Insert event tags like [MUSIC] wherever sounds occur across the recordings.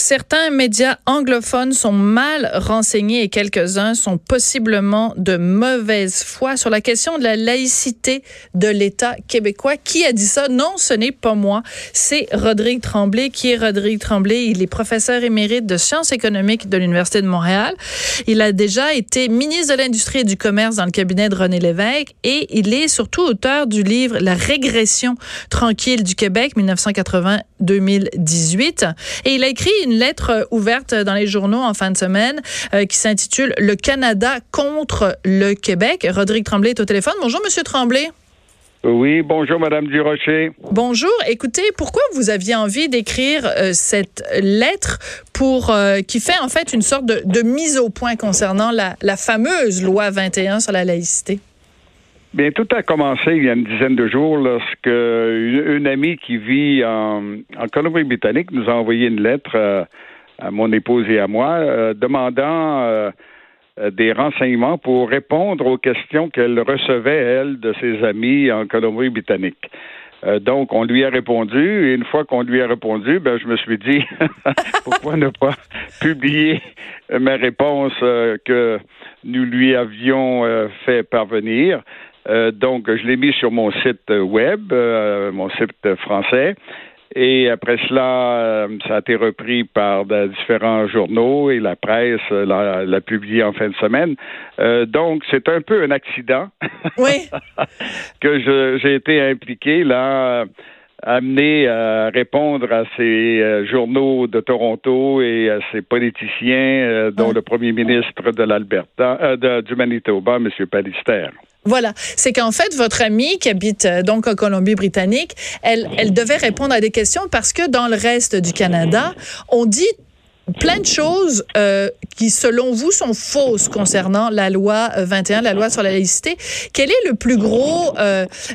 Certains médias anglophones sont mal renseignés et quelques-uns sont possiblement de mauvaise foi sur la question de la laïcité de l'État québécois. Qui a dit ça? Non, ce n'est pas moi. C'est Rodrigue Tremblay. Qui est Rodrigue Tremblay? Il est professeur émérite de sciences économiques de l'Université de Montréal. Il a déjà été ministre de l'Industrie et du Commerce dans le cabinet de René Lévesque et il est surtout auteur du livre La régression tranquille du Québec 1980-2018. Et il a écrit lettre euh, ouverte dans les journaux en fin de semaine euh, qui s'intitule Le Canada contre le Québec. Rodrigue Tremblay est au téléphone. Bonjour, Monsieur Tremblay. Oui, bonjour, Madame Durocher. Bonjour. Écoutez, pourquoi vous aviez envie d'écrire euh, cette lettre pour qui fait en fait une sorte de, mise au point concernant la, la fameuse loi 21 sur la laïcité? Bien, tout a commencé il y a une dizaine de jours lorsque une, amie qui vit en, Colombie-Britannique nous a envoyé une lettre euh, à mon épouse et à moi euh, demandant euh, des renseignements pour répondre aux questions qu'elle recevait, elle, de ses amis en Colombie-Britannique. donc, on lui a répondu, et une fois qu'on lui a répondu, ben, je me suis dit, [LAUGHS] pourquoi ne pas publier ma réponse que nous lui avions fait parvenir. Euh, donc, je l'ai mis sur mon site web, euh, mon site français. Et après cela, euh, ça a été repris par différents journaux et la presse l'a publié en fin de semaine. donc, c'est un peu un accident [LAUGHS] oui. que j'ai été impliqué là amené à répondre à ces journaux de Toronto et à ces politiciens, dont le premier ministre de l'Alberta, du Manitoba, M. Pallister. Voilà, c'est qu'en fait, votre amie qui habite euh, donc en Colombie-Britannique, elle, devait répondre à des questions parce que dans le reste du Canada, on dit plein de choses euh, qui, selon vous, sont fausses concernant la loi 21, euh, la loi sur la laïcité. Quel est le plus gros,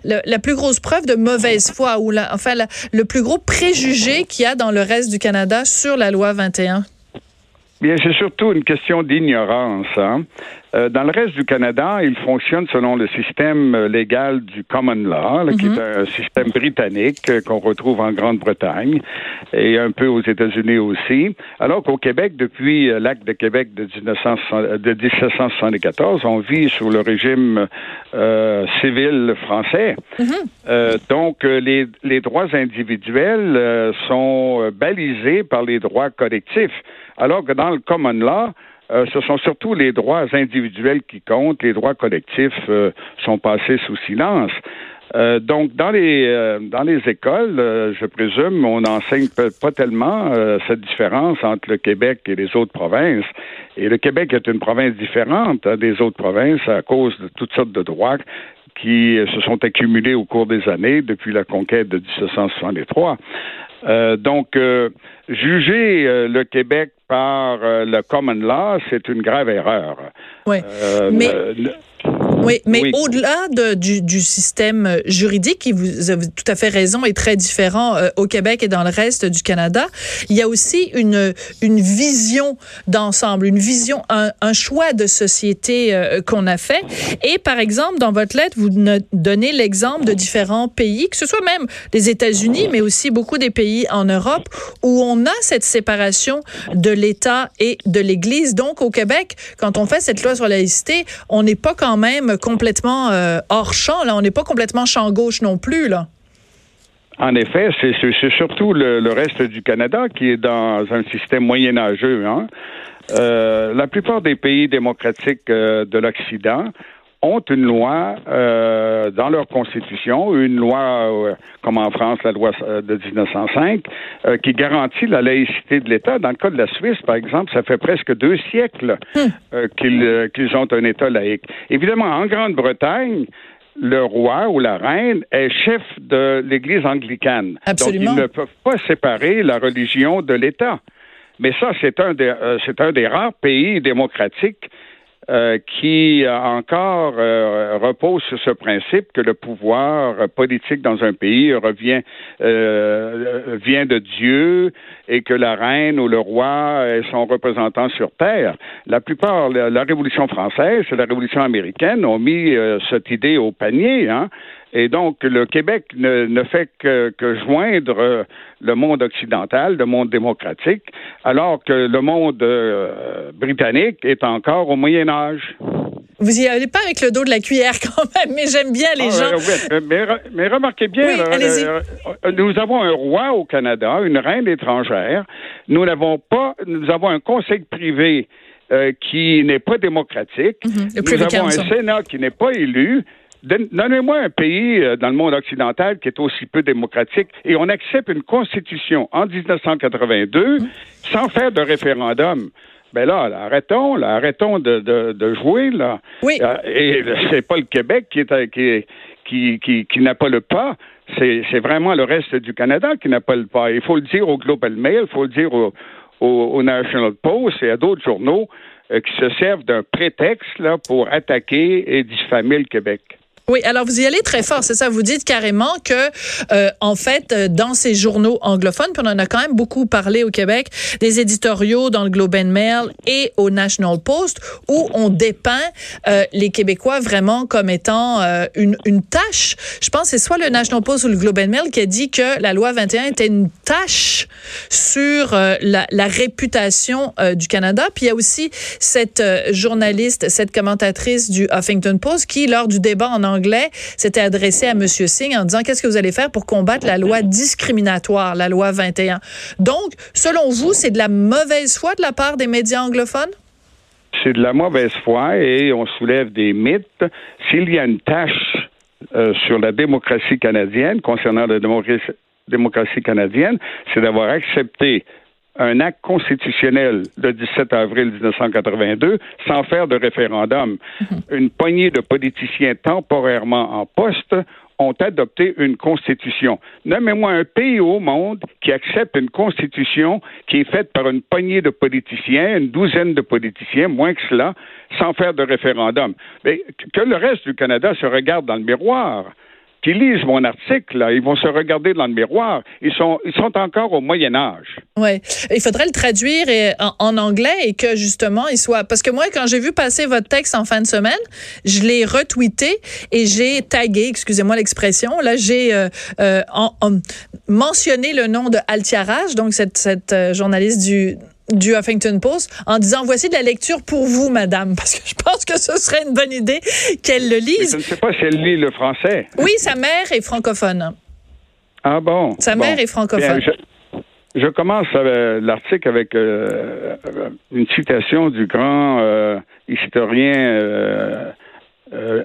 la plus grosse preuve de mauvaise foi ou enfin le plus gros préjugé qu'il y a dans le reste du Canada sur la loi 21? Bien, c'est surtout une question d'ignorance. Hein. Euh, dans le reste du Canada, il fonctionne selon le système légal du common law, qui est mhm. un système britannique euh, qu'on retrouve en Grande-Bretagne et un peu aux États-Unis aussi. Alors qu'au Québec, depuis euh, l'acte de Québec de, 1774, on vit sous le régime civil français. Mhm. donc, les, les, droits individuels sont balisés par les droits collectifs. Alors que dans le common law, euh, ce sont surtout les droits individuels qui comptent, les droits collectifs euh, sont passés sous silence. Euh, donc, dans les écoles, je présume, on n'enseigne pas tellement cette différence entre le Québec et les autres provinces. Et le Québec est une province différente hein, des autres provinces à cause de toutes sortes de droits qui se sont accumulés au cours des années depuis la conquête de 1763. Donc, juger le Québec par euh, le common law, c'est une grave erreur. Oui. Euh, mais... Oui, mais au-delà de, du, du, système juridique, qui vous avez tout à fait raison, est très différent euh, au Québec et dans le reste du Canada, il y a aussi une, une vision d'ensemble, une vision, un, un, choix de société euh, qu'on a fait. Et par exemple, dans votre lettre, vous donnez l'exemple de différents pays, que ce soit même les États-Unis, mais aussi beaucoup des pays en Europe, où on a cette séparation de l'État et de l'Église. Donc, au Québec, quand on fait cette loi sur la laïcité, on n'est pas quand même complètement euh, hors champ. Là, on n'est pas complètement champ gauche non plus. Là. En effet, c'est surtout le, reste du Canada qui est dans un système moyenâgeux. Hein. Euh, la plupart des pays démocratiques euh, de l'Occident ont une loi euh, dans leur constitution, une loi euh, comme en France, la loi euh, de 1905, euh, qui garantit la laïcité de l'État. Dans le cas de la Suisse, par exemple, ça fait presque deux siècles hmm. qu'ils ont un État laïque. Évidemment, en Grande-Bretagne, le roi ou la reine est chef de l'Église anglicane. Absolument. Donc, ils ne peuvent pas séparer la religion de l'État. Mais ça, c'est un, des, c'est un des rares pays démocratiques euh, qui euh, encore euh, repose sur ce principe que le pouvoir politique dans un pays revient vient de Dieu et que la reine ou le roi est son représentant sur Terre. La plupart, la, Révolution française et la Révolution américaine ont mis euh, cette idée au panier. Hein? Et donc, le Québec ne, ne fait que, que, joindre euh, le monde occidental, le monde démocratique, alors que le monde euh, britannique est encore au Moyen Âge. Vous y allez pas avec le dos de la cuillère [LAUGHS] quand même, mais j'aime bien les ah, gens. mais, mais, remarquez bien, euh, nous avons un roi au Canada, une reine étrangère. Nous n'avons pas, nous avons un conseil privé qui n'est pas démocratique. Mhm. nous avons un Sénat qui n'est pas élu. Donnez-moi un pays euh, dans le monde occidental qui est aussi peu démocratique et on accepte une constitution en 1982 sans faire de référendum. Ben là, arrêtons, là, arrêtons de, de, jouer là. Oui. Euh, et [LAUGHS] c'est pas le Québec qui est qui qui, qui, qui n'a pas le pas. C'est vraiment le reste du Canada qui n'a pas le pas. Il faut le dire au Global Mail, il faut le dire au, au, National Post et à d'autres journaux euh, qui se servent d'un prétexte là, pour attaquer et diffamer le Québec. Oui, alors vous y allez très fort, c'est ça. Vous dites carrément que, euh, en fait, euh, dans ces journaux anglophones, puis on en a quand même beaucoup parlé au Québec, des éditoriaux dans le Globe and Mail et au National Post, où on dépeint euh, les Québécois vraiment comme étant une, une tâche. Je pense que c'est soit le National Post ou le Globe and Mail qui a dit que la loi 21 était une tâche sur la, la, réputation du Canada. Puis il y a aussi cette journaliste, cette commentatrice du Huffington Post qui, lors du débat en s'était adressé à M. Singh en disant qu'est-ce que vous allez faire pour combattre la loi discriminatoire, la loi 21. Donc, selon vous, c'est de la mauvaise foi de la part des médias anglophones? C'est de la mauvaise foi et on soulève des mythes. S'il y a une tâche euh, sur la démocratie canadienne, concernant la démocratie canadienne, c'est d'avoir accepté un acte constitutionnel le 17 avril 1982 sans faire de référendum. Mhm. Une poignée de politiciens temporairement en poste ont adopté une constitution. Nommez-moi un pays au monde qui accepte une constitution qui est faite par une poignée de politiciens, une douzaine de politiciens, moins que cela, sans faire de référendum. Mais que le reste du Canada se regarde dans le miroir qui lisent mon article, là, ils vont se regarder dans le miroir. Ils sont, ils sont encore au Moyen Âge. Ouais, il faudrait le traduire en, anglais et que justement il soit. Parce que moi, quand j'ai vu passer votre texte en fin de semaine, je l'ai retweeté et j'ai tagué, excusez-moi l'expression, là, j'ai euh, euh, mentionné le nom de Altiarage, donc cette, cette euh, journaliste du du Huffington Post en disant voici de la lecture pour vous, madame, [LAUGHS] parce que je pense que ce serait une bonne idée qu'elle le lise. je ne sais pas si elle lit le français. Oui, sa mère est francophone. Ah bon? Sa mère est francophone. je, commence euh, l'article avec euh, une citation du grand euh, historien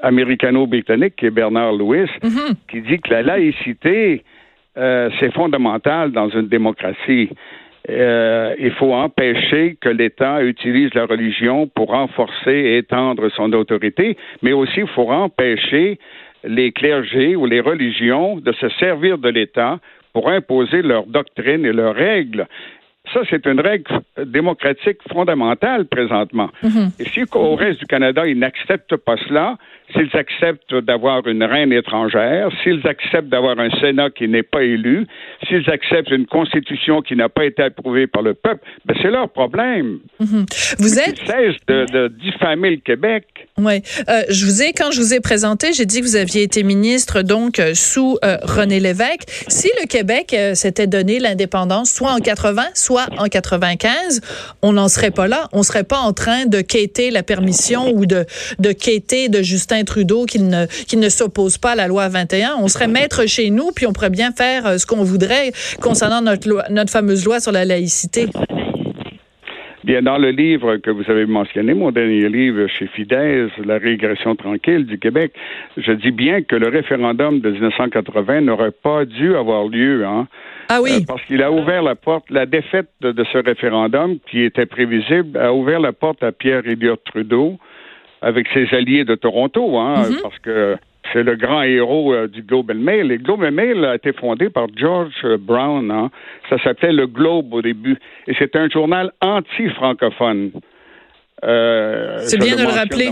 américano-britannique qui est Bernard Lewis, mm-hmm. qui dit que la laïcité, c'est fondamental dans une démocratie. Euh, il faut empêcher que l'État utilise la religion pour renforcer et étendre son autorité, mais aussi il faut empêcher les clergés ou les religions de se servir de l'État pour imposer leurs doctrines et leurs règles. Ça, c'est une règle démocratique fondamentale présentement. Mhm. Et si au reste du Canada, ils n'acceptent pas cela, s'ils acceptent d'avoir une reine étrangère, s'ils acceptent d'avoir un Sénat qui n'est pas élu, s'ils acceptent une constitution qui n'a pas été approuvée par le peuple, ben c'est leur problème. Mhm. Vous êtes... Ils cessent de, diffamer le Québec. Oui. Euh, je vous ai, quand je vous ai présenté, j'ai dit que vous aviez été ministre donc euh, sous euh, René Lévesque. Si le Québec s'était donné l'indépendance, soit en 80, soit en 95, on n'en serait pas là. On serait pas en train de quêter la permission ou de, de quêter de Justin Trudeau qu'il ne, ne s'oppose pas à la loi 21. On serait maître chez nous, puis on pourrait bien faire euh, ce qu'on voudrait concernant notre, notre fameuse loi sur la laïcité. Bien, dans le livre que vous avez mentionné, mon dernier livre chez Fidesz, La régression tranquille du Québec, je dis bien que le référendum de 1980 n'aurait pas dû avoir lieu. Hein, ah oui. Euh, parce qu'il a ouvert la porte, la défaite de, ce référendum, qui était prévisible, a ouvert la porte à Pierre Elliott Trudeau avec ses alliés de Toronto, hein, mhm. parce que c'est le grand héros euh, du Global Mail. Et Global Mail a été fondé par George Brown. Hein. Ça s'appelait le Globe au début. Et c'est un journal anti-francophone. Euh, c'est bien de le rappeler.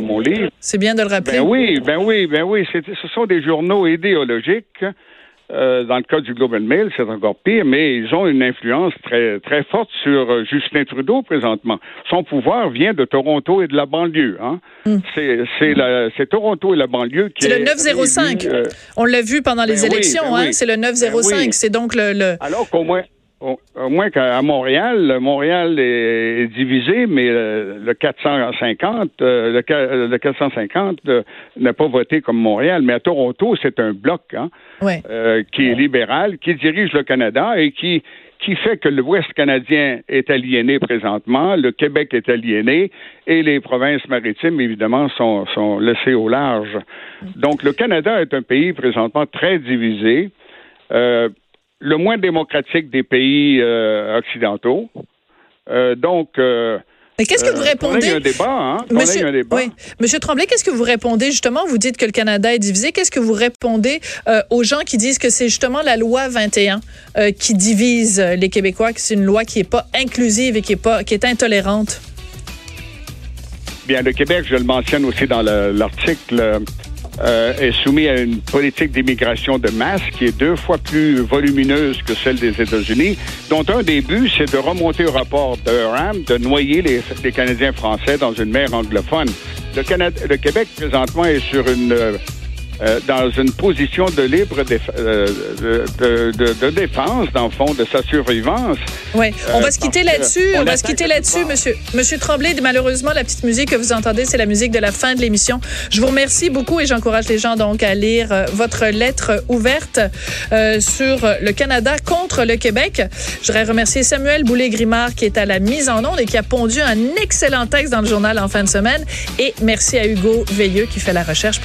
C'est bien de le rappeler. Ben oui, ben oui, ben oui. Ce sont des journaux idéologiques Euh, dans le cas du Global Mail, c'est encore pire, mais ils ont une influence très, très forte sur euh, Justin Trudeau présentement. Son pouvoir vient de Toronto et de la banlieue. Hein. Mm. C'est Toronto et la banlieue qui C'est le 905. Euh, On l'a vu pendant les ben élections, ben hein? c'est le 905. Ben c'est donc le, le... Alors qu'au moins, au, moins qu'à Montréal, Montréal est, divisé, mais le, 450, le, le 450 euh, n'a pas voté comme Montréal. Mais à Toronto, c'est un bloc hein, euh, qui est libéral, qui dirige le Canada et qui qui fait que l'Ouest canadien est aliéné présentement, le Québec est aliéné et les provinces maritimes, évidemment, sont, sont laissées au large. Donc, le Canada est un pays présentement très divisé. Euh, le moins démocratique des pays euh, occidentaux. Euh, donc, euh, mais qu'est-ce que vous répondez? un débat, hein? Monsieur, un débat. Oui. Monsieur Tremblay, qu'est-ce que vous répondez justement? Vous dites que le Canada est divisé. Qu'est-ce que vous répondez aux gens qui disent que c'est justement la loi 21 qui divise les Québécois, que c'est une loi qui n'est pas inclusive et qui est, pas, qui est intolérante? Bien, le Québec, je le mentionne aussi dans l'article, euh, est soumis à une politique d'immigration de masse qui est deux fois plus volumineuse que celle des États-Unis, dont un des buts, c'est de remonter au rapport de de noyer les, Canadiens français dans une mer anglophone. Le, Canada, le Québec, présentement, est sur une euh, euh, dans une position de libre euh, de, de, de, défense, dans le fond, de sa survivance. Oui, on va se quitter là-dessus. On, va se quitter là-dessus, monsieur. Monsieur Tremblay, malheureusement, la petite musique que vous entendez, c'est la musique de la fin de l'émission. Je vous remercie beaucoup et j'encourage les gens donc à lire euh, votre lettre ouverte sur le Canada contre le Québec. Je voudrais remercier Samuel Boulay-Grimard qui est à la mise en onde et qui a pondu un excellent texte dans le journal en fin de semaine. Et merci à Hugo Veilleux qui fait la recherche pour